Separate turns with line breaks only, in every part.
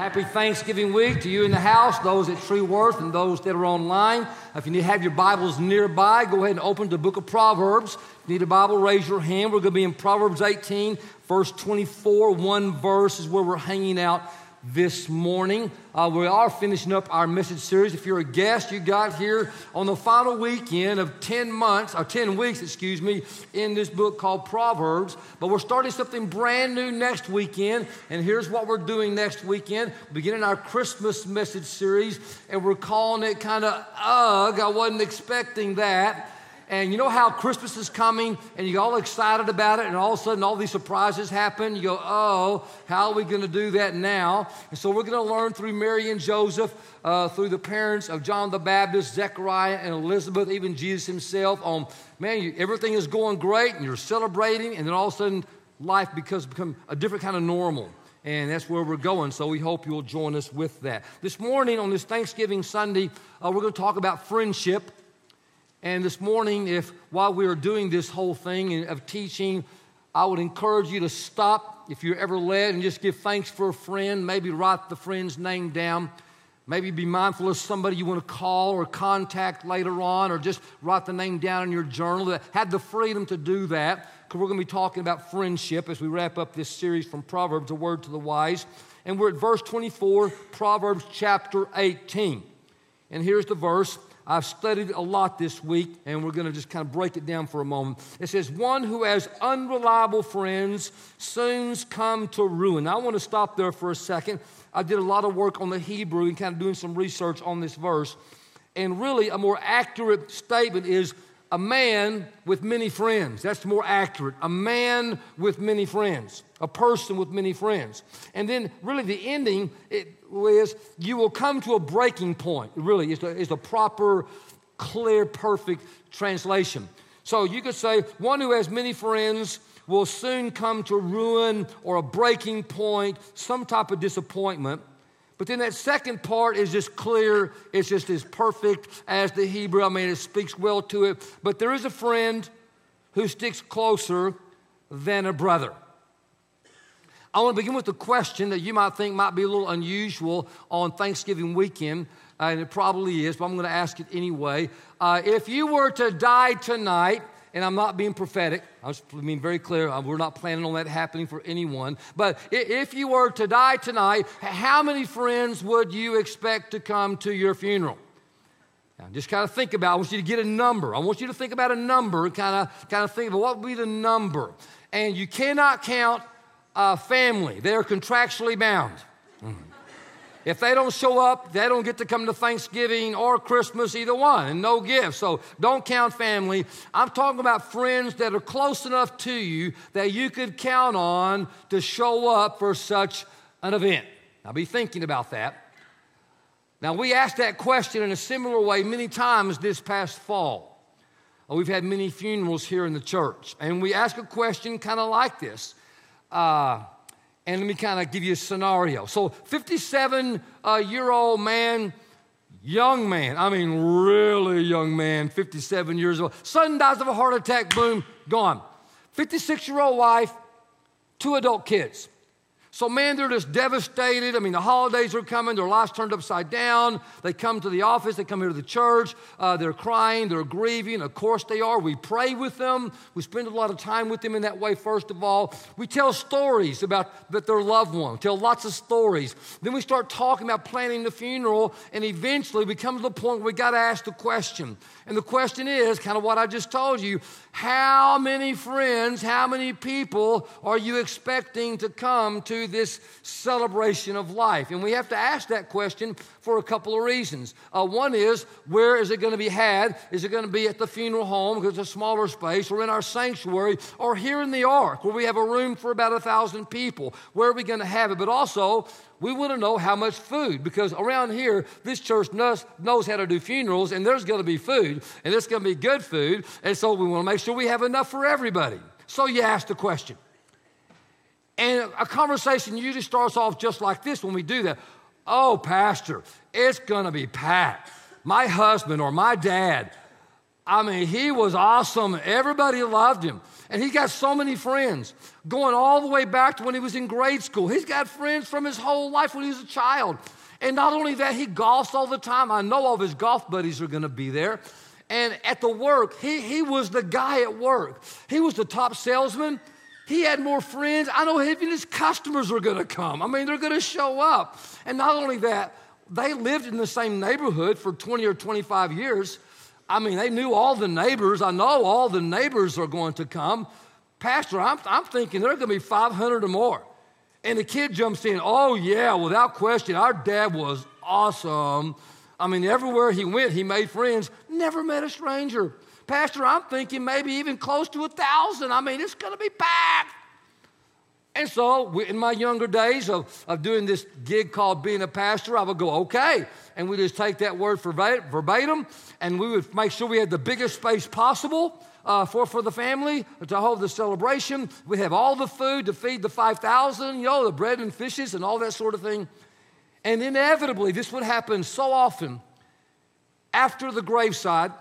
Happy Thanksgiving week to you in the house, those at True Worth, and those that are online. If you need to have your Bibles nearby, go ahead and open the book of Proverbs. If you need a Bible, raise your hand. We're going to be in Proverbs 18, verse 24. One verse is where we're hanging out this morning. Uh, we are finishing up our message series. If you're a guest, you got here on the final weekend of 10 months, or 10 weeks, excuse me, in this book called Proverbs. But we're starting something brand new next weekend. And here's what we're doing next weekend beginning our Christmas message series. And we're calling it kind of, ugh, I wasn't expecting that. And you know how Christmas is coming and you're all excited about it, and all of a sudden all these surprises happen. You go, oh, how are we going to do that now? And so we're going to learn through Mary and Joseph, uh, through the parents of John the Baptist, Zechariah, and Elizabeth, even Jesus himself, on man, you, everything is going great and you're celebrating, and then all of a sudden life becomes become a different kind of normal. And that's where we're going. So we hope you'll join us with that. This morning on this Thanksgiving Sunday, uh, we're going to talk about friendship. And this morning, if while we are doing this whole thing of teaching, I would encourage you to stop if you're ever led and just give thanks for a friend. Maybe write the friend's name down. Maybe be mindful of somebody you want to call or contact later on, or just write the name down in your journal. Have the freedom to do that, because we're going to be talking about friendship as we wrap up this series from Proverbs, a word to the wise. And we're at verse 24, Proverbs chapter 18. And here's the verse I've studied a lot this week, and we're going to just kind of break it down for a moment. It says, One who has unreliable friends soon come to ruin. Now, I want to stop there for a second. I did a lot of work on the Hebrew and kind of doing some research on this verse. And really, a more accurate statement is a man with many friends. That's more accurate. A man with many friends, a person with many friends. And then, really, the ending is you will come to a breaking point. Really, is the, is the proper, clear, perfect translation. So you could say, one who has many friends will soon come to ruin or a breaking point, some type of disappointment. But then that second part is just clear. It's just as perfect as the Hebrew. I mean, it speaks well to it. But there is a friend who sticks closer than a brother. I want to begin with a question that you might think might be a little unusual on Thanksgiving weekend, uh, and it probably is, but I'm going to ask it anyway. Uh, if you were to die tonight, and I'm not being prophetic. I'm just being very clear. We're not planning on that happening for anyone. But if you were to die tonight, how many friends would you expect to come to your funeral? Now, just kind of think about. I want you to get a number. I want you to think about a number. Kind of, kind of think about what would be the number. And you cannot count uh, family. They're contractually bound. Mm-hmm. If they don't show up, they don't get to come to Thanksgiving or Christmas, either one, and no gifts. So don't count family. I'm talking about friends that are close enough to you that you could count on to show up for such an event. Now be thinking about that. Now, we asked that question in a similar way many times this past fall. We've had many funerals here in the church, and we ask a question kind of like this. Uh, and let me kind of give you a scenario. So, 57 uh, year old man, young man, I mean, really young man, 57 years old, son dies of a heart attack, boom, gone. 56 year old wife, two adult kids. So, man, they're just devastated. I mean, the holidays are coming, their lives turned upside down. They come to the office, they come here to the church, uh, they're crying, they're grieving. Of course, they are. We pray with them, we spend a lot of time with them in that way, first of all. We tell stories about, about their loved one, we tell lots of stories. Then we start talking about planning the funeral, and eventually we come to the point where we got to ask the question. And the question is kind of what I just told you how many friends, how many people are you expecting to come to this celebration of life? And we have to ask that question for a couple of reasons. Uh, one is, where is it going to be had? Is it going to be at the funeral home because it's a smaller space, or in our sanctuary, or here in the ark where we have a room for about a thousand people? Where are we going to have it? But also, we want to know how much food because around here, this church knows, knows how to do funerals and there's going to be food and it's going to be good food. And so we want to make sure we have enough for everybody. So you ask the question. And a conversation usually starts off just like this when we do that. Oh, Pastor, it's going to be packed. My husband or my dad, I mean, he was awesome. Everybody loved him. And he got so many friends, going all the way back to when he was in grade school. He's got friends from his whole life when he was a child. And not only that, he golfs all the time. I know all of his golf buddies are going to be there. And at the work, he, he was the guy at work. He was the top salesman. He had more friends. I know even his customers are going to come. I mean, they're going to show up. And not only that, they lived in the same neighborhood for 20 or 25 years. I mean, they knew all the neighbors. I know all the neighbors are going to come. Pastor, I'm, I'm thinking there are going to be 500 or more. And the kid jumps in, oh, yeah, without question, our dad was awesome. I mean, everywhere he went, he made friends, never met a stranger. Pastor, I'm thinking maybe even close to a thousand. I mean, it's going to be packed. And so, in my younger days of, of doing this gig called being a pastor, I would go, okay. And we just take that word verbatim, and we would make sure we had the biggest space possible uh, for, for the family to hold the celebration. We have all the food to feed the 5,000, you know, the bread and fishes and all that sort of thing. And inevitably, this would happen so often after the graveside,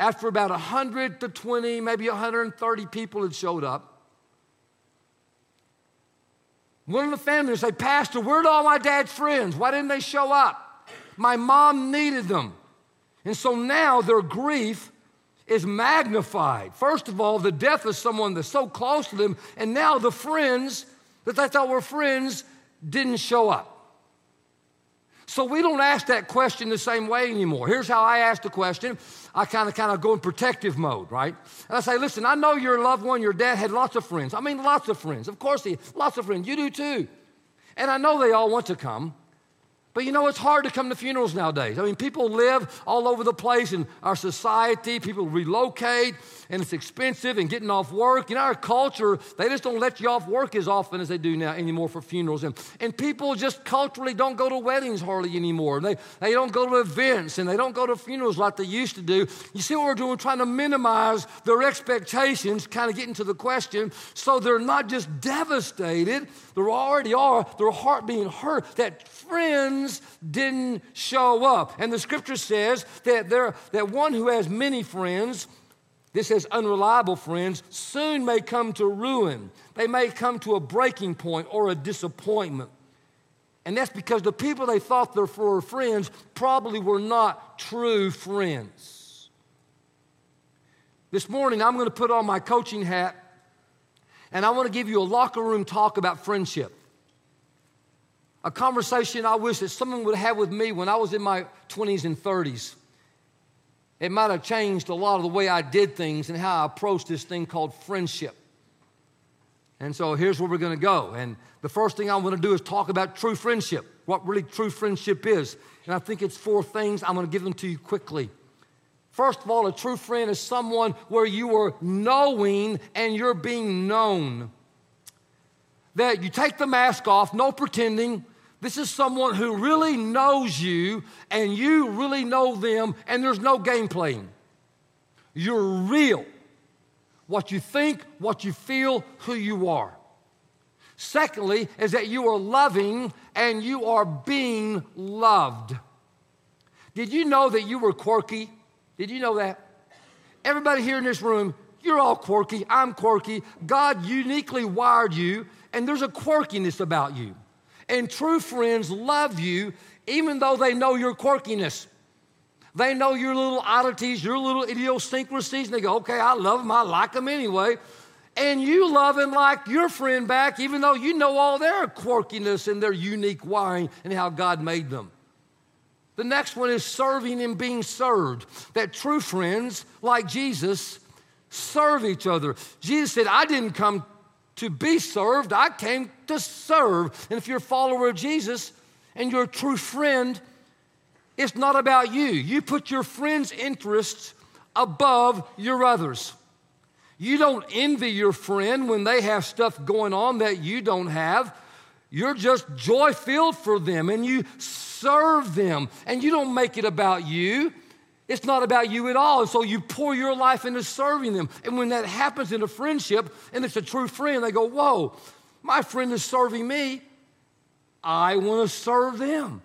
after about 100 to 20, maybe 130 people had showed up one of the would say, Pastor, where'd all my dad's friends? Why didn't they show up? My mom needed them. And so now their grief is magnified. First of all, the death of someone that's so close to them, and now the friends that they thought were friends didn't show up. So we don't ask that question the same way anymore. Here's how I ask the question. I kind of kind of go in protective mode, right? And I say, listen, I know your loved one, your dad had lots of friends. I mean, lots of friends. Of course, he lots of friends. You do too. And I know they all want to come. But you know, it's hard to come to funerals nowadays. I mean, people live all over the place in our society. People relocate, and it's expensive and getting off work. In our culture, they just don't let you off work as often as they do now anymore for funerals. And, and people just culturally don't go to weddings hardly anymore. They, they don't go to events and they don't go to funerals like they used to do. You see what we're doing? Trying to minimize their expectations, kind of getting to the question, so they're not just devastated, they already are, their heart being hurt, that friends didn't show up. And the scripture says that, there, that one who has many friends, this has unreliable friends, soon may come to ruin. They may come to a breaking point or a disappointment. And that's because the people they thought they were friends probably were not true friends. This morning, I'm going to put on my coaching hat and I want to give you a locker room talk about friendship. A conversation I wish that someone would have with me when I was in my 20s and 30s. It might have changed a lot of the way I did things and how I approached this thing called friendship. And so here's where we're going to go. And the first thing I'm going to do is talk about true friendship, what really true friendship is. And I think it's four things. I'm going to give them to you quickly. First of all, a true friend is someone where you are knowing and you're being known. That you take the mask off, no pretending. This is someone who really knows you and you really know them, and there's no game playing. You're real. What you think, what you feel, who you are. Secondly, is that you are loving and you are being loved. Did you know that you were quirky? Did you know that? Everybody here in this room, you're all quirky. I'm quirky. God uniquely wired you, and there's a quirkiness about you. And true friends love you even though they know your quirkiness. They know your little oddities, your little idiosyncrasies, and they go, okay, I love them, I like them anyway. And you love and like your friend back, even though you know all their quirkiness and their unique wiring and how God made them. The next one is serving and being served. That true friends, like Jesus, serve each other. Jesus said, I didn't come to be served, I came to serve. And if you're a follower of Jesus and you're a true friend, it's not about you. You put your friend's interests above your others. You don't envy your friend when they have stuff going on that you don't have. You're just joy filled for them and you serve them and you don't make it about you. It's not about you at all. And so you pour your life into serving them. And when that happens in a friendship and it's a true friend, they go, Whoa, my friend is serving me. I want to serve them.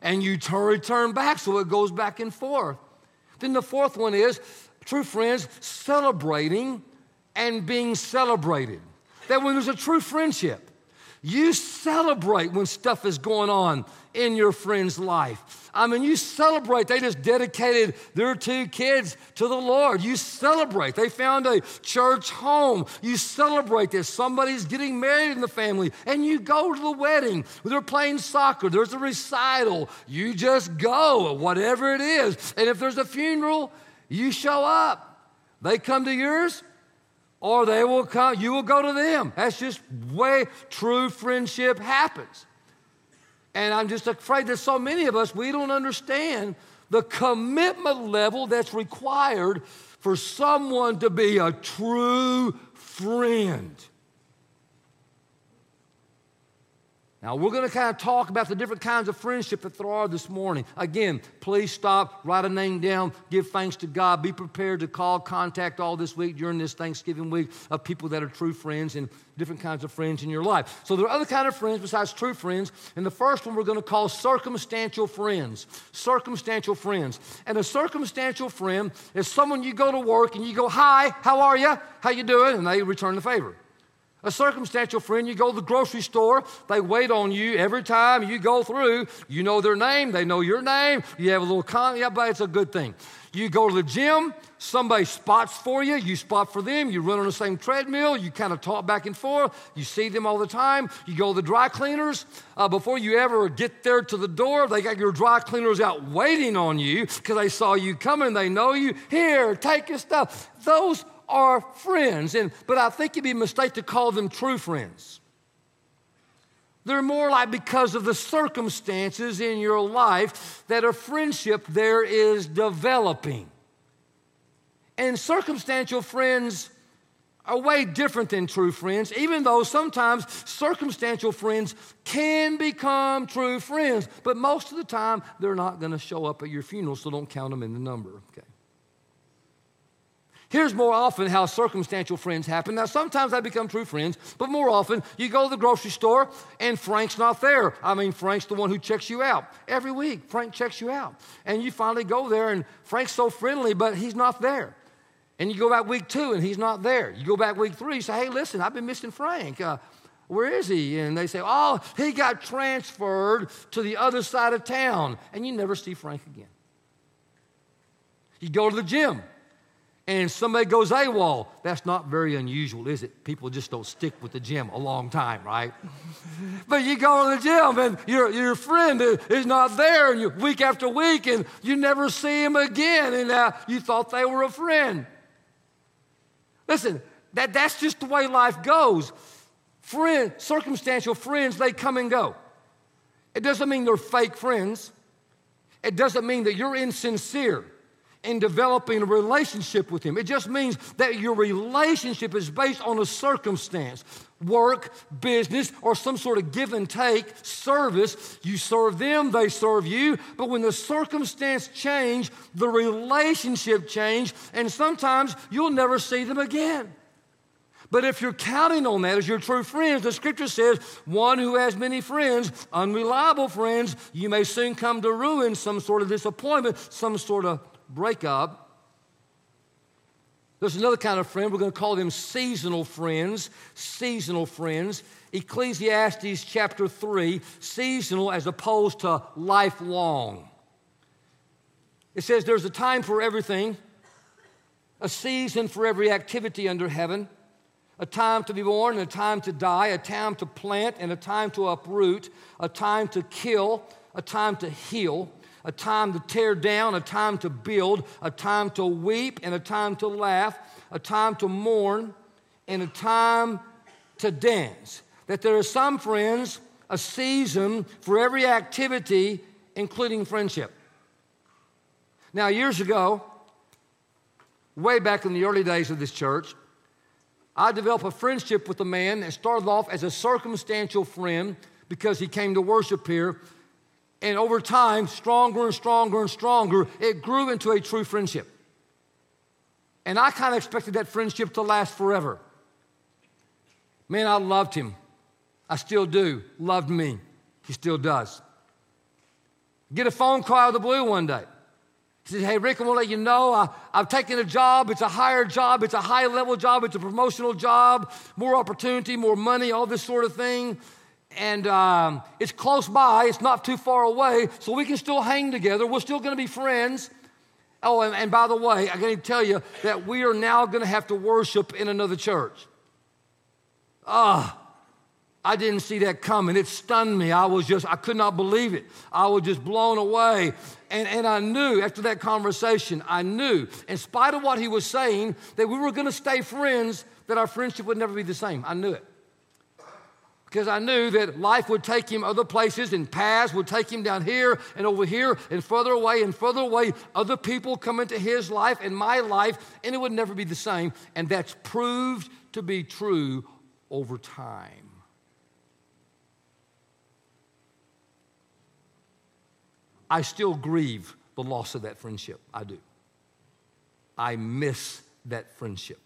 And you turn, return back, so it goes back and forth. Then the fourth one is true friends celebrating and being celebrated. That when there's a true friendship, you celebrate when stuff is going on in your friend's life. I mean, you celebrate. They just dedicated their two kids to the Lord. You celebrate. They found a church home. You celebrate that somebody's getting married in the family, and you go to the wedding. They're playing soccer. There's a recital. You just go, whatever it is. And if there's a funeral, you show up. They come to yours, or they will come, you will go to them. That's just way true friendship happens. And I'm just afraid that so many of us, we don't understand the commitment level that's required for someone to be a true friend. Now, we're going to kind of talk about the different kinds of friendship that there are this morning. Again, please stop, write a name down, give thanks to God. Be prepared to call, contact all this week during this Thanksgiving week of people that are true friends and different kinds of friends in your life. So, there are other kind of friends besides true friends. And the first one we're going to call circumstantial friends. Circumstantial friends. And a circumstantial friend is someone you go to work and you go, Hi, how are you? How you doing? And they return the favor. A circumstantial friend, you go to the grocery store, they wait on you every time you go through. You know their name, they know your name, you have a little con, yeah, but it's a good thing. You go to the gym, somebody spots for you, you spot for them, you run on the same treadmill, you kind of talk back and forth, you see them all the time. You go to the dry cleaners, uh, before you ever get there to the door, they got your dry cleaners out waiting on you because they saw you coming, they know you. Here, take your stuff. Those are friends, and, but I think it'd be a mistake to call them true friends. They're more like because of the circumstances in your life that a friendship there is developing. And circumstantial friends are way different than true friends, even though sometimes circumstantial friends can become true friends. But most of the time, they're not going to show up at your funeral, so don't count them in the number. Okay. Here's more often how circumstantial friends happen. Now, sometimes they become true friends, but more often you go to the grocery store and Frank's not there. I mean, Frank's the one who checks you out. Every week, Frank checks you out. And you finally go there and Frank's so friendly, but he's not there. And you go back week two and he's not there. You go back week three, you say, hey, listen, I've been missing Frank. Uh, where is he? And they say, oh, he got transferred to the other side of town. And you never see Frank again. You go to the gym and somebody goes AWOL, that's not very unusual, is it? People just don't stick with the gym a long time, right? but you go to the gym and your, your friend is not there, and you, week after week, and you never see him again, and uh, you thought they were a friend. Listen, that, that's just the way life goes. Friend, circumstantial friends, they come and go. It doesn't mean they're fake friends. It doesn't mean that you're insincere in developing a relationship with Him. It just means that your relationship is based on a circumstance work, business, or some sort of give and take service. You serve them, they serve you. But when the circumstance change, the relationship change, and sometimes you'll never see them again. But if you're counting on that as your true friends, the scripture says, one who has many friends, unreliable friends, you may soon come to ruin, some sort of disappointment, some sort of breakup. There's another kind of friend, we're going to call them seasonal friends. Seasonal friends. Ecclesiastes chapter 3, seasonal as opposed to lifelong. It says there's a time for everything, a season for every activity under heaven, a time to be born and a time to die, a time to plant and a time to uproot, a time to kill, a time to heal, a time to tear down, a time to build, a time to weep, and a time to laugh, a time to mourn, and a time to dance. That there are some friends, a season for every activity, including friendship. Now, years ago, way back in the early days of this church, I developed a friendship with a man that started off as a circumstantial friend because he came to worship here and over time, stronger and stronger and stronger, it grew into a true friendship. And I kind of expected that friendship to last forever. Man, I loved him. I still do. Loved me. He still does. Get a phone call out of the blue one day. He says, Hey, Rick, I want to let you know I, I've taken a job. It's a higher job. It's a high level job. It's a promotional job. More opportunity, more money, all this sort of thing. And um, it's close by. It's not too far away. So we can still hang together. We're still going to be friends. Oh, and, and by the way, I got to tell you that we are now going to have to worship in another church. Ah. I didn't see that coming. It stunned me. I was just, I could not believe it. I was just blown away. And, and I knew after that conversation, I knew, in spite of what he was saying, that we were going to stay friends, that our friendship would never be the same. I knew it. Because I knew that life would take him other places and paths would take him down here and over here and further away and further away. Other people come into his life and my life, and it would never be the same. And that's proved to be true over time. I still grieve the loss of that friendship. I do. I miss that friendship.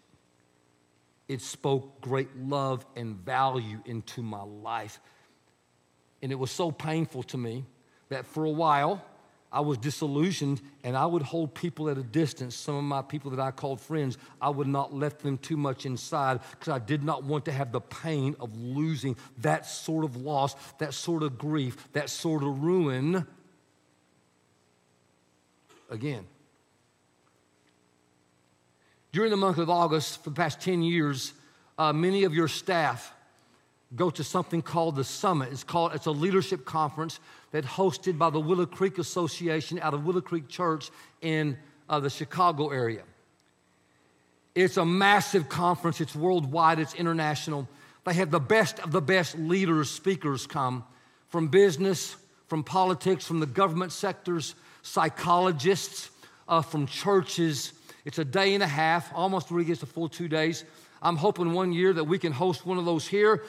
It spoke great love and value into my life. And it was so painful to me that for a while I was disillusioned and I would hold people at a distance. Some of my people that I called friends, I would not let them too much inside because I did not want to have the pain of losing that sort of loss, that sort of grief, that sort of ruin again. During the month of August, for the past 10 years, uh, many of your staff go to something called the Summit. It's called it's a leadership conference that's hosted by the Willow Creek Association out of Willow Creek Church in uh, the Chicago area. It's a massive conference. It's worldwide. It's international. They have the best of the best leaders, speakers come from business, from politics, from the government sectors, psychologists uh, from churches. It's a day and a half, almost really gets a full two days. I'm hoping one year that we can host one of those here.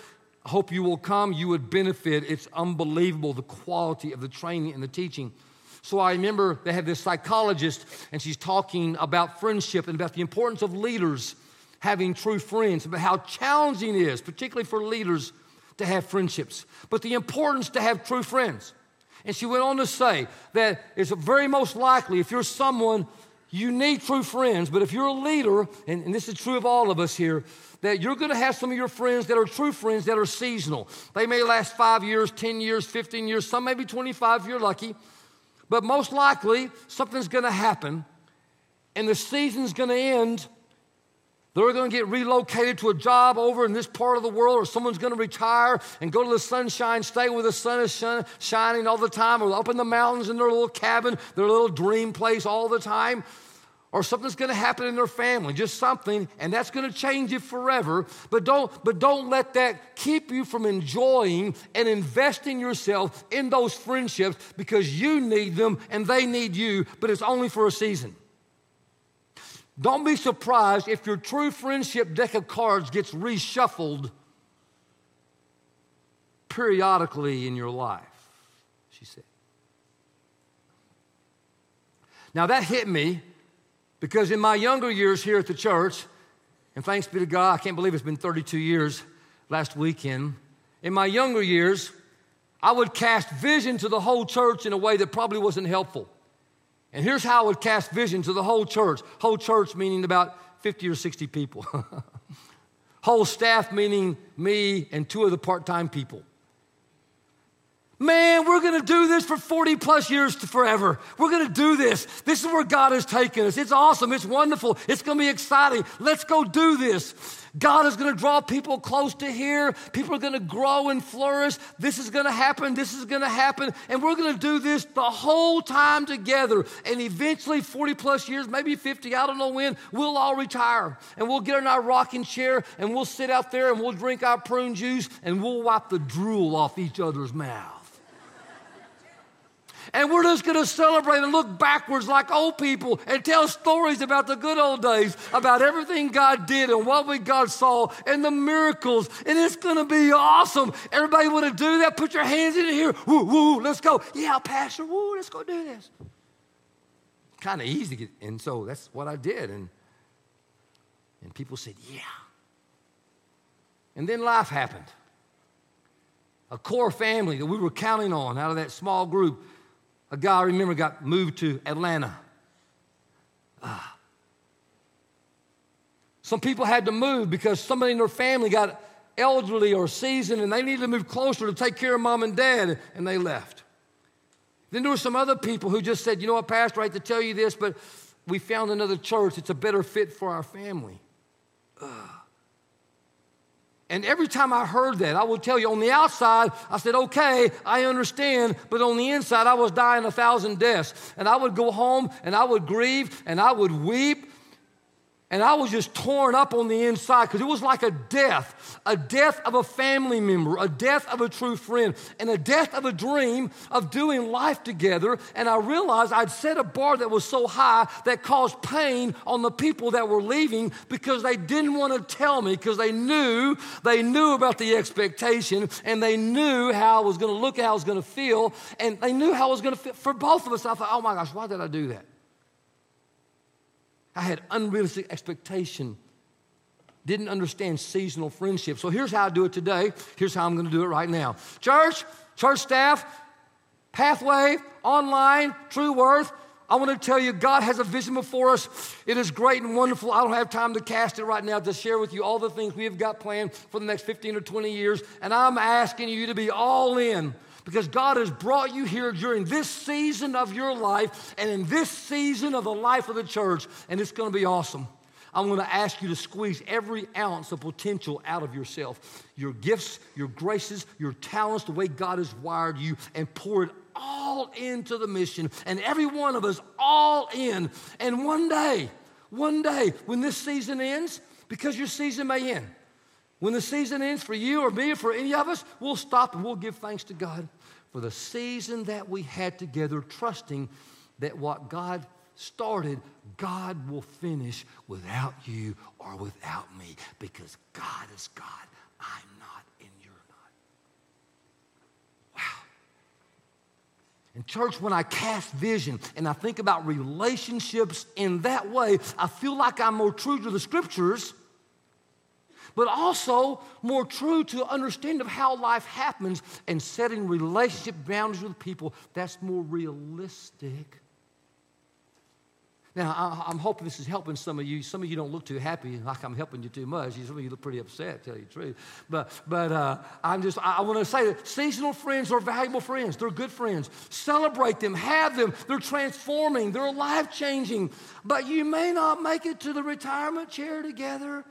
Hope you will come. You would benefit. It's unbelievable the quality of the training and the teaching. So I remember they have this psychologist, and she's talking about friendship and about the importance of leaders having true friends, about how challenging it is, particularly for leaders, to have friendships, but the importance to have true friends. And she went on to say that it's very most likely if you're someone, you need true friends, but if you're a leader, and, and this is true of all of us here, that you're going to have some of your friends that are true friends that are seasonal. They may last five years, 10 years, 15 years, some maybe 25 if you're lucky. But most likely, something's going to happen, and the season's going to end they're going to get relocated to a job over in this part of the world, or someone's going to retire and go to the sunshine state where the sun is shining all the time, or up in the mountains in their little cabin, their little dream place all the time. Or something's going to happen in their family, just something, and that's going to change it forever. But don't, but don't let that keep you from enjoying and investing yourself in those friendships because you need them and they need you, but it's only for a season. Don't be surprised if your true friendship deck of cards gets reshuffled periodically in your life, she said. Now that hit me because in my younger years here at the church, and thanks be to God, I can't believe it's been 32 years last weekend. In my younger years, I would cast vision to the whole church in a way that probably wasn't helpful. And here's how I would cast vision to the whole church. Whole church meaning about 50 or 60 people. whole staff meaning me and two of the part time people. Man, we're gonna do this for 40 plus years to forever. We're gonna do this. This is where God has taken us. It's awesome. It's wonderful. It's gonna be exciting. Let's go do this. God is gonna draw people close to here. People are gonna grow and flourish. This is gonna happen. This is gonna happen. And we're gonna do this the whole time together. And eventually, 40 plus years, maybe 50, I don't know when, we'll all retire. And we'll get in our rocking chair and we'll sit out there and we'll drink our prune juice and we'll wipe the drool off each other's mouth. And we're just going to celebrate and look backwards like old people and tell stories about the good old days, about everything God did and what we God saw and the miracles. And it's going to be awesome. Everybody want to do that? Put your hands in here. Woo, woo, let's go. Yeah, Pastor, woo, let's go do this. Kind of easy. And so that's what I did. And, and people said, yeah. And then life happened. A core family that we were counting on out of that small group a guy I remember got moved to Atlanta. Ah. Some people had to move because somebody in their family got elderly or seasoned and they needed to move closer to take care of mom and dad, and they left. Then there were some other people who just said, you know what, Pastor, I hate to tell you this, but we found another church. It's a better fit for our family. Ugh. And every time I heard that, I would tell you on the outside, I said, okay, I understand. But on the inside, I was dying a thousand deaths. And I would go home and I would grieve and I would weep and I was just torn up on the inside because it was like a death a death of a family member, a death of a true friend, and a death of a dream of doing life together. And I realized I'd set a bar that was so high that caused pain on the people that were leaving because they didn't want to tell me because they knew, they knew about the expectation and they knew how I was going to look, how I was going to feel, and they knew how I was going to feel for both of us. I thought, oh my gosh, why did I do that? I had unrealistic expectation. Didn't understand seasonal friendship. So here's how I do it today. Here's how I'm going to do it right now. Church, church staff, pathway, online, true worth. I want to tell you, God has a vision before us. It is great and wonderful. I don't have time to cast it right now to share with you all the things we have got planned for the next 15 or 20 years. And I'm asking you to be all in because God has brought you here during this season of your life and in this season of the life of the church, and it's going to be awesome. I'm going to ask you to squeeze every ounce of potential out of yourself your gifts, your graces, your talents, the way God has wired you, and pour it all into the mission. And every one of us, all in. And one day, one day, when this season ends, because your season may end, when the season ends for you or me or for any of us, we'll stop and we'll give thanks to God for the season that we had together, trusting that what God started, God will finish without you or without me because God is God. I'm not and you're not. Wow. In church, when I cast vision and I think about relationships in that way, I feel like I'm more true to the scriptures but also more true to understand of how life happens and setting relationship boundaries with people. That's more realistic. Now, I, am hoping this is helping some of you. Some of you don't look too happy, like I'm helping you too much. Some of you look pretty upset, tell you the truth. But, but uh, I'm just, I, I want to say that seasonal friends are valuable friends. They're good friends. Celebrate them, have them. They're transforming, they're life changing. But you may not make it to the retirement chair together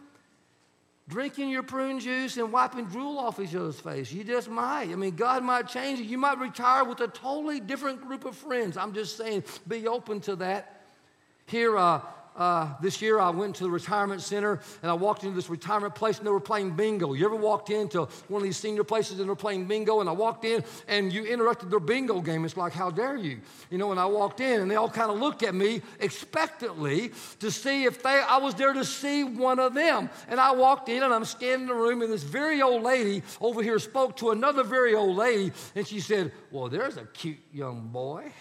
drinking your prune juice and wiping drool off each other's face. You just might. I mean, God might change you. You might retire with a totally different group of friends. I'm just saying, be open to that. Here, uh, uh, this year I went to the retirement center and I walked into this retirement place and they were playing bingo. You ever walked into one of these senior places and they're playing bingo and I walked in and you interrupted their bingo game? It's like, how dare you? You know, and I walked in and they all kind of looked at me expectantly to see if they, I was there to see one of them. And I walked in and I'm standing in the room and this very old lady over here spoke to another very old lady and she said, well, there's a cute young boy.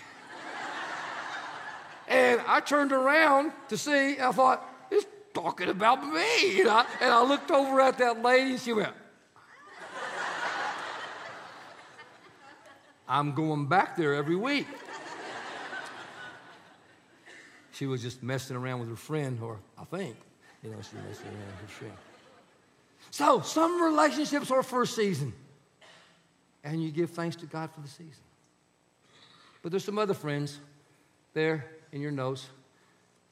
And I turned around to see, I thought, he's talking about me. And I, and I looked over at that lady, and she went, I'm going back there every week. She was just messing around with her friend, or I think, you know, she was messing around with her friend. So, some relationships are for a season, and you give thanks to God for the season. But there's some other friends there in your notes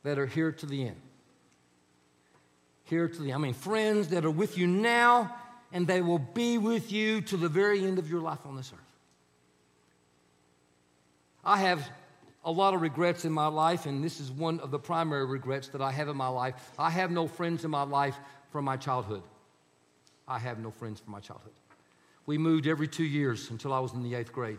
that are here to the end. Here to the I mean, friends that are with you now and they will be with you to the very end of your life on this earth. I have a lot of regrets in my life, and this is one of the primary regrets that I have in my life. I have no friends in my life from my childhood. I have no friends from my childhood. We moved every two years until I was in the eighth grade.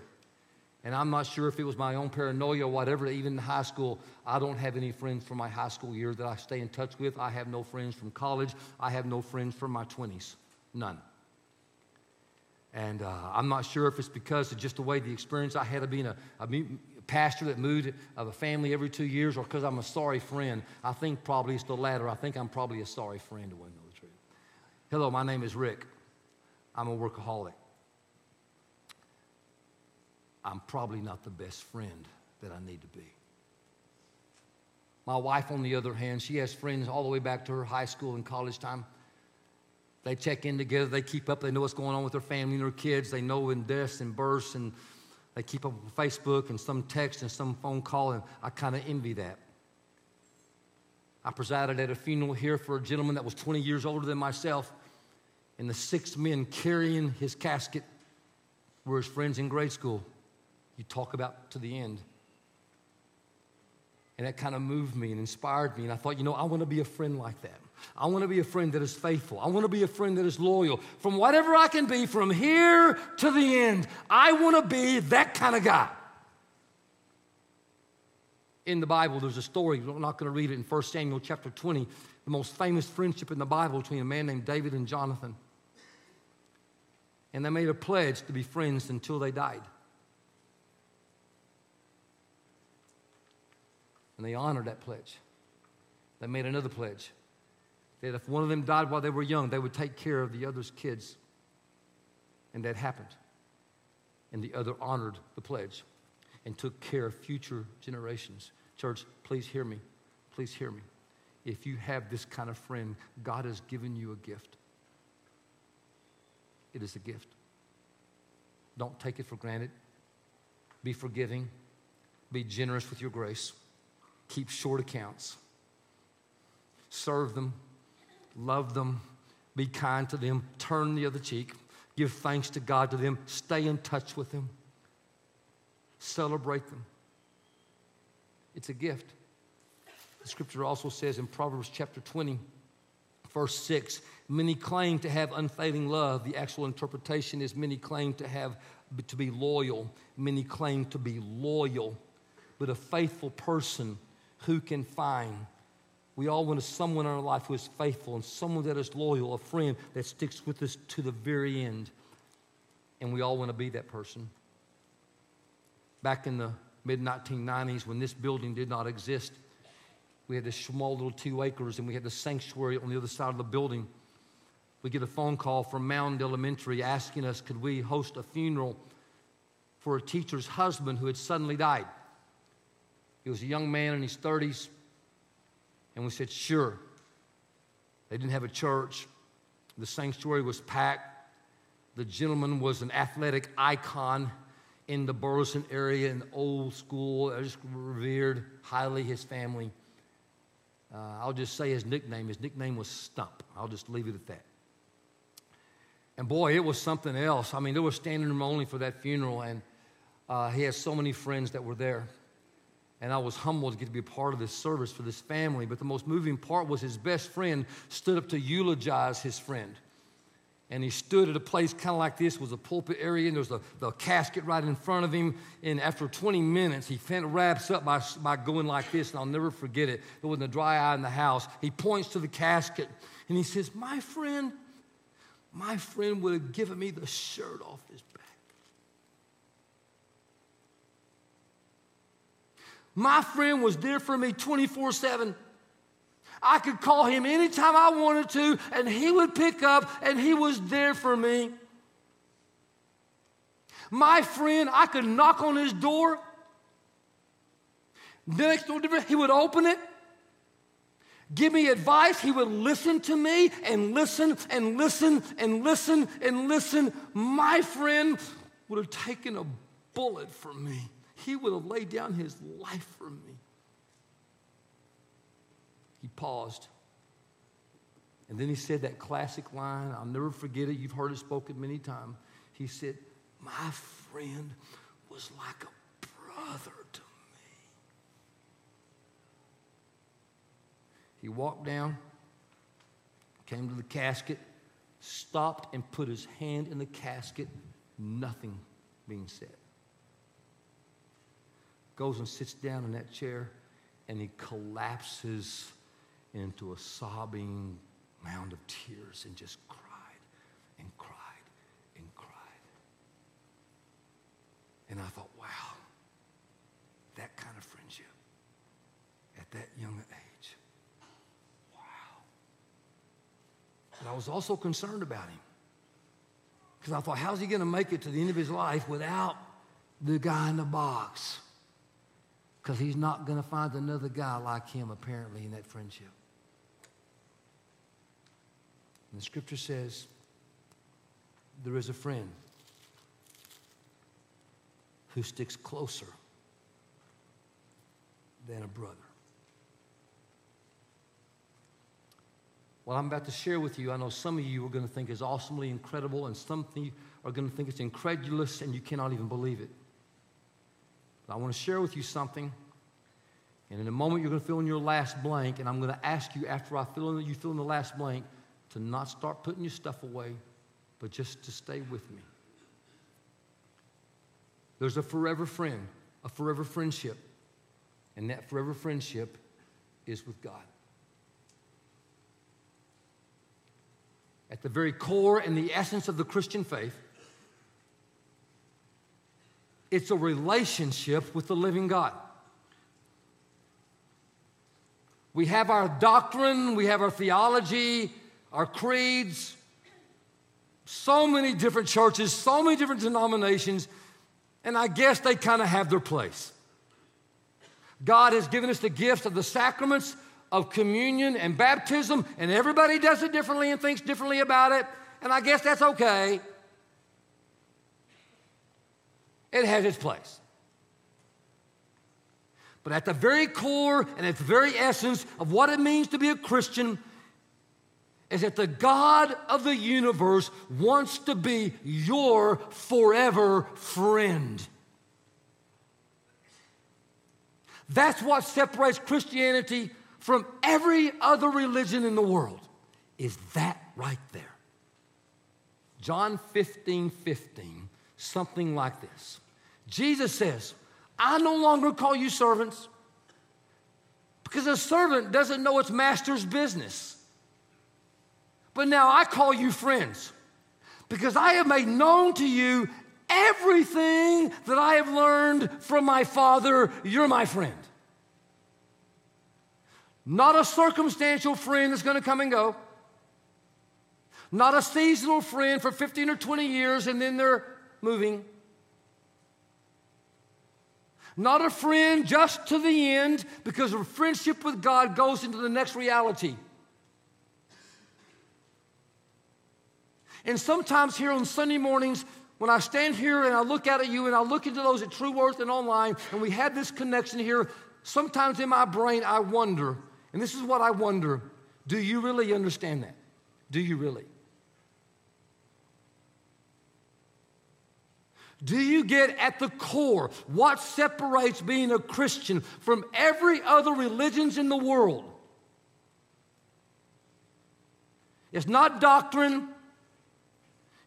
And I'm not sure if it was my own paranoia or whatever, even in high school, I don't have any friends from my high school years that I stay in touch with. I have no friends from college. I have no friends from my 20s. None. And uh, I'm not sure if it's because of just the way the experience I had of being a, a pastor that moved of a family every two years or because I'm a sorry friend. I think probably it's the latter. I think I'm probably a sorry friend to one know the truth. Hello, my name is Rick. I'm a workaholic. I'm probably not the best friend that I need to be. My wife, on the other hand, she has friends all the way back to her high school and college time. They check in together, they keep up, they know what's going on with their family and their kids, they know in deaths and births, and they keep up with Facebook and some text and some phone call, and I kind of envy that. I presided at a funeral here for a gentleman that was 20 years older than myself, and the six men carrying his casket were his friends in grade school. You talk about to the end. And that kind of moved me and inspired me. And I thought, you know, I want to be a friend like that. I want to be a friend that is faithful. I want to be a friend that is loyal. From whatever I can be, from here to the end, I want to be that kind of guy. In the Bible, there's a story, I'm not going to read it in 1 Samuel chapter 20, the most famous friendship in the Bible between a man named David and Jonathan. And they made a pledge to be friends until they died. And they honored that pledge. They made another pledge that if one of them died while they were young, they would take care of the other's kids. And that happened. And the other honored the pledge and took care of future generations. Church, please hear me. Please hear me. If you have this kind of friend, God has given you a gift. It is a gift. Don't take it for granted. Be forgiving. Be generous with your grace keep short accounts. Serve them, love them, be kind to them, turn the other cheek, give thanks to God to them, stay in touch with them, celebrate them. It's a gift. The scripture also says in Proverbs chapter 20, verse 6 many claim to have unfailing love. The actual interpretation is many claim to have to be loyal. Many claim to be loyal. But a faithful person who can find. We all want someone in our life who is faithful and someone that is loyal, a friend that sticks with us to the very end. And we all want to be that person. Back in the mid 1990s, when this building did not exist, we had this small little two acres and we had the sanctuary on the other side of the building. We get a phone call from Mound Elementary asking us could we host a funeral for a teacher's husband who had suddenly died. He was a young man in his 30s. And we said, sure. They didn't have a church. The sanctuary was packed. The gentleman was an athletic icon in the Burleson area, in the old school. I just revered highly his family. Uh, I'll just say his nickname. His nickname was Stump. I'll just leave it at that. And boy, it was something else. I mean, there was standing room only for that funeral, and uh, he had so many friends that were there. And I was humbled to get to be a part of this service for this family. But the most moving part was his best friend stood up to eulogize his friend. And he stood at a place kind of like this, was a pulpit area, and there was a, the casket right in front of him. And after 20 minutes, he wraps up by, by going like this, and I'll never forget it. There wasn't a dry eye in the house. He points to the casket, and he says, My friend, my friend would have given me the shirt off his My friend was there for me 24 7. I could call him anytime I wanted to, and he would pick up, and he was there for me. My friend, I could knock on his door. Next door, he would open it, give me advice. He would listen to me and listen and listen and listen and listen. My friend would have taken a bullet for me he would have laid down his life for me. He paused. And then he said that classic line. I'll never forget it. You've heard it spoken many times. He said, My friend was like a brother to me. He walked down, came to the casket, stopped and put his hand in the casket, nothing being said goes and sits down in that chair and he collapses into a sobbing mound of tears and just cried and cried and cried. And I thought, wow, that kind of friendship at that young age. Wow. But I was also concerned about him. Because I thought, how's he going to make it to the end of his life without the guy in the box? Because he's not going to find another guy like him, apparently, in that friendship. And the scripture says there is a friend who sticks closer than a brother. What I'm about to share with you, I know some of you are going to think is awesomely incredible, and some of you are going to think it's incredulous and you cannot even believe it. I want to share with you something. And in a moment, you're going to fill in your last blank, and I'm going to ask you after I fill in, you fill in the last blank to not start putting your stuff away, but just to stay with me. There's a forever friend, a forever friendship, and that forever friendship is with God. At the very core and the essence of the Christian faith, it's a relationship with the living God. We have our doctrine, we have our theology, our creeds, so many different churches, so many different denominations, and I guess they kind of have their place. God has given us the gifts of the sacraments of communion and baptism, and everybody does it differently and thinks differently about it, and I guess that's okay. It has its place. But at the very core and at the very essence of what it means to be a Christian is that the God of the universe wants to be your forever friend. That's what separates Christianity from every other religion in the world. Is that right there? John 15 15, something like this. Jesus says, I no longer call you servants because a servant doesn't know its master's business. But now I call you friends because I have made known to you everything that I have learned from my Father. You're my friend. Not a circumstantial friend that's going to come and go. Not a seasonal friend for 15 or 20 years and then they're moving. Not a friend just to the end because a friendship with God goes into the next reality. And sometimes here on Sunday mornings, when I stand here and I look out at you and I look into those at True Worth and online, and we have this connection here, sometimes in my brain I wonder, and this is what I wonder do you really understand that? Do you really? Do you get at the core what separates being a Christian from every other religions in the world? It's not doctrine,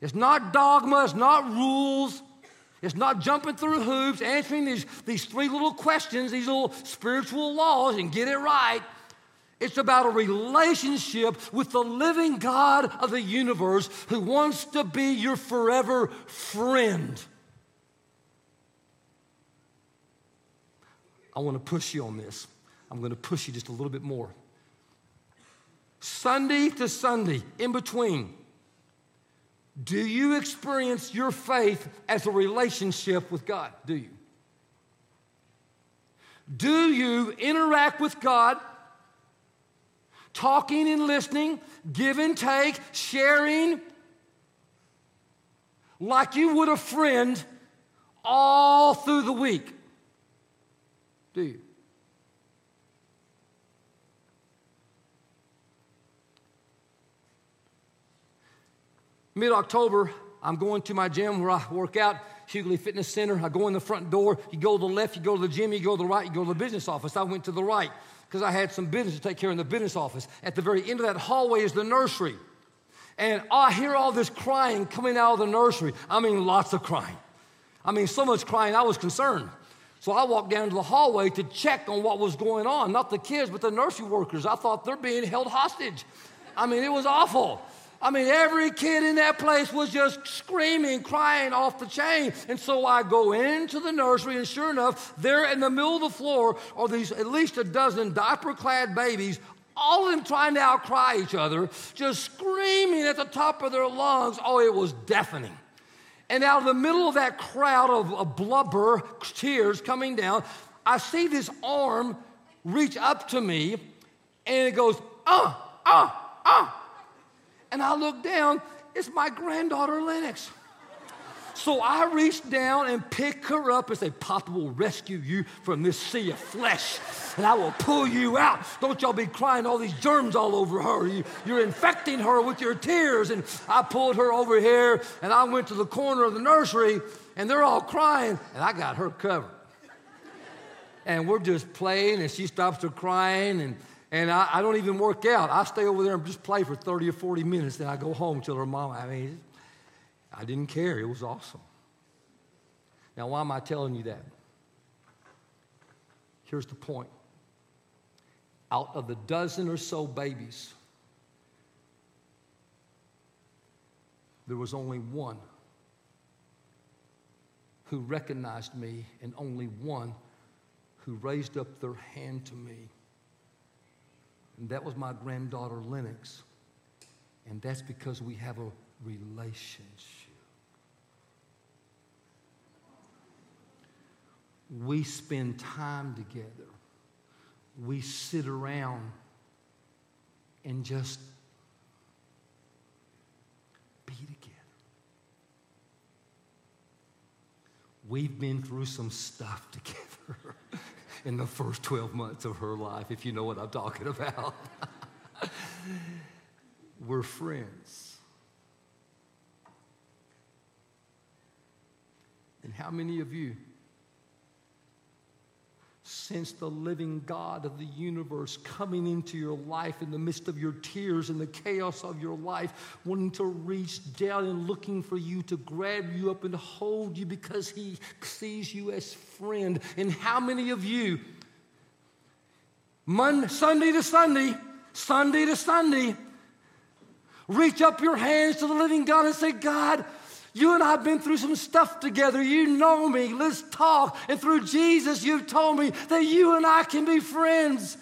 it's not dogma, it's not rules, it's not jumping through hoops, answering these, these three little questions, these little spiritual laws, and get it right. It's about a relationship with the living God of the universe who wants to be your forever friend. I want to push you on this. I'm going to push you just a little bit more. Sunday to Sunday, in between, do you experience your faith as a relationship with God? Do you? Do you interact with God, talking and listening, give and take, sharing, like you would a friend all through the week? Do you? Mid October, I'm going to my gym where I work out, Hughley Fitness Center. I go in the front door. You go to the left, you go to the gym, you go to the right, you go to the business office. I went to the right because I had some business to take care of in the business office. At the very end of that hallway is the nursery. And I hear all this crying coming out of the nursery. I mean, lots of crying. I mean, so much crying, I was concerned. So I walked down to the hallway to check on what was going on. Not the kids, but the nursery workers. I thought they're being held hostage. I mean, it was awful. I mean, every kid in that place was just screaming, crying off the chain. And so I go into the nursery, and sure enough, there in the middle of the floor are these at least a dozen diaper clad babies, all of them trying to outcry each other, just screaming at the top of their lungs. Oh, it was deafening. And out of the middle of that crowd of, of blubber, tears coming down, I see this arm reach up to me and it goes, uh, uh, uh. And I look down, it's my granddaughter Lennox. So I reached down and picked her up and say, Papa will rescue you from this sea of flesh, and I will pull you out. Don't y'all be crying all these germs all over her. You, you're infecting her with your tears. And I pulled her over here, and I went to the corner of the nursery, and they're all crying, and I got her covered. And we're just playing, and she stops her crying, and and I, I, don't even work out. I stay over there and just play for 30 or 40 minutes, then I go home till her mom. I mean, I didn't care. It was awesome. Now, why am I telling you that? Here's the point out of the dozen or so babies, there was only one who recognized me and only one who raised up their hand to me. And that was my granddaughter Lennox. And that's because we have a relationship. We spend time together. We sit around and just be together. We've been through some stuff together in the first 12 months of her life, if you know what I'm talking about. We're friends. And how many of you sense the living God of the universe coming into your life in the midst of your tears and the chaos of your life, wanting to reach down and looking for you to grab you up and hold you because he sees you as friend. And how many of you, Monday, Sunday to Sunday, Sunday to Sunday, reach up your hands to the living God and say, God, you and I have been through some stuff together. You know me. Let's talk. And through Jesus, you've told me that you and I can be friends.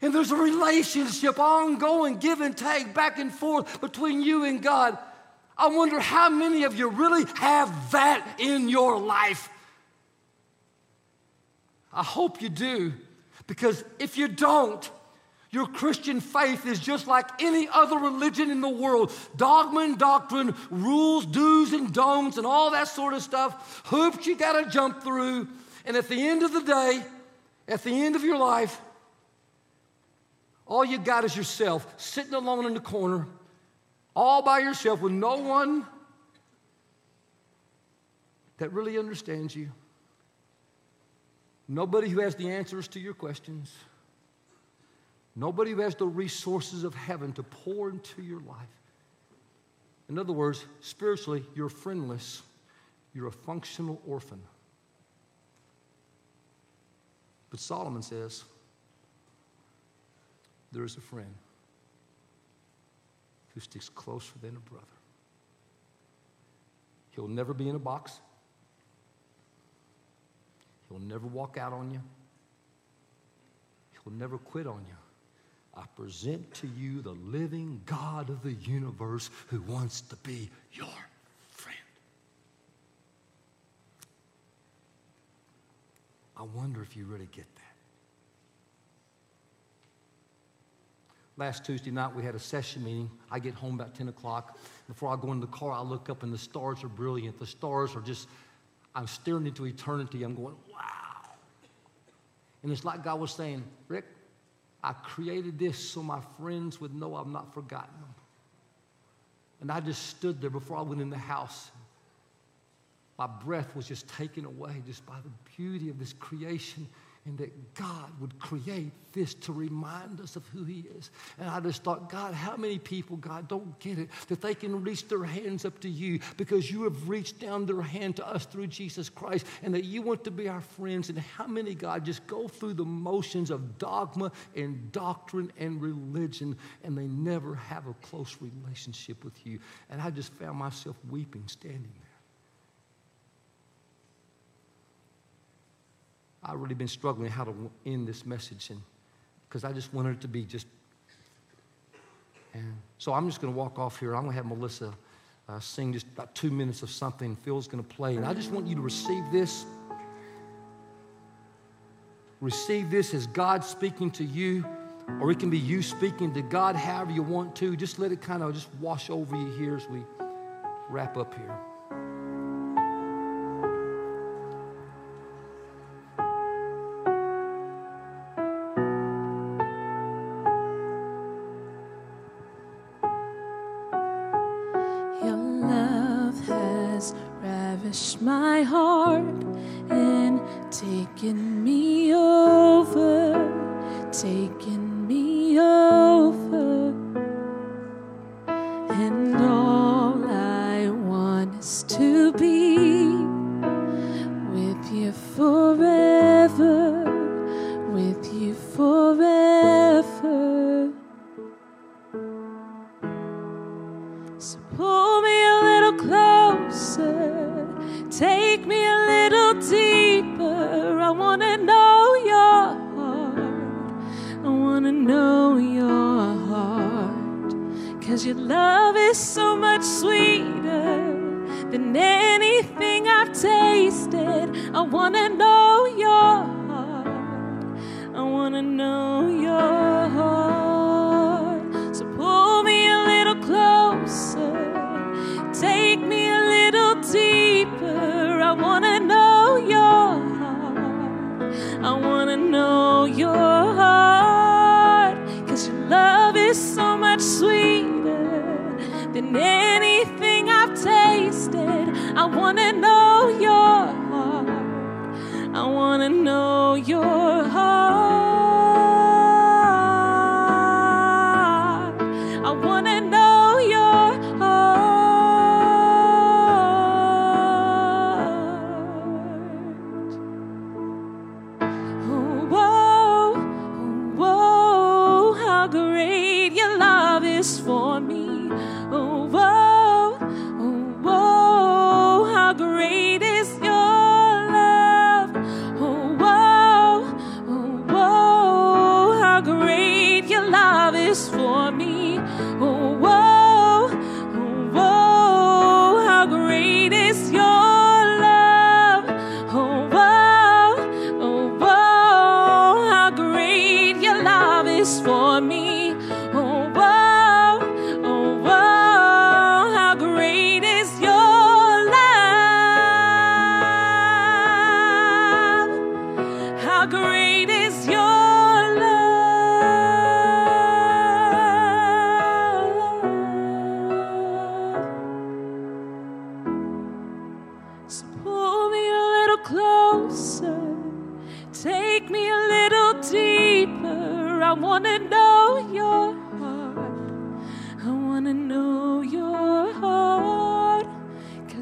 And there's a relationship, ongoing, give and take, back and forth between you and God. I wonder how many of you really have that in your life. I hope you do, because if you don't, your Christian faith is just like any other religion in the world dogma and doctrine, rules, do's and don'ts, and all that sort of stuff, hoops you got to jump through. And at the end of the day, at the end of your life, all you got is yourself sitting alone in the corner, all by yourself with no one that really understands you. Nobody who has the answers to your questions. Nobody who has the resources of heaven to pour into your life. In other words, spiritually, you're friendless. You're a functional orphan. But Solomon says, there is a friend who sticks closer than a brother. He'll never be in a box. He'll never walk out on you. He'll never quit on you. I present to you the living God of the universe who wants to be your friend. I wonder if you really get that. Last Tuesday night, we had a session meeting. I get home about 10 o'clock. Before I go in the car, I look up and the stars are brilliant. The stars are just, I'm staring into eternity. I'm going, wow. And it's like God was saying, Rick, I created this so my friends would know I've not forgotten them. And I just stood there before I went in the house. My breath was just taken away just by the beauty of this creation and that God would create this to remind us of who He is. And I just thought, God, how many people, God, don't get it that they can reach their hands up to you because you have reached down their hand to us through Jesus Christ and that you want to be our friends. And how many, God, just go through the motions of dogma and doctrine and religion and they never have a close relationship with you. And I just found myself weeping standing there. I've really been struggling how to end this message, and because I just wanted it to be just. And so I'm just going to walk off here. I'm going to have Melissa uh, sing just about two minutes of something. Phil's going to play, and I just want you to receive this.
receive this as God speaking to you, or it can be you speaking to God however you want to. Just let it kind of just wash over you here as we wrap up here. crush my heart and taking me over, taking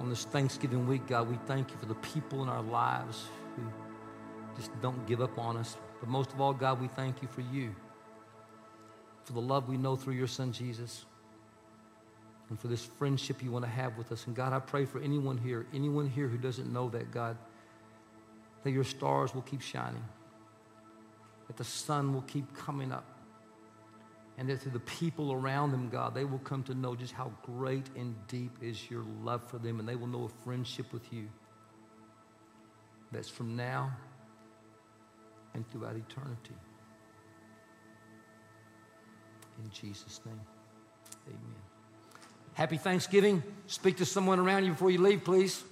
On this Thanksgiving week, God, we thank you for the people in our lives who just don't give up on us. But most of all, God, we thank you for you, for the love we know through your Son, Jesus and for this friendship you want to have with us. And God, I pray for anyone here, anyone here who doesn't know that, God, that your stars will keep shining, that the sun will keep coming up, and that through the people around them, God, they will come to know just how great and deep is your love for them, and they will know a friendship with you that's from now and throughout eternity. In Jesus' name, amen. Happy Thanksgiving. Speak to someone around you before you leave, please.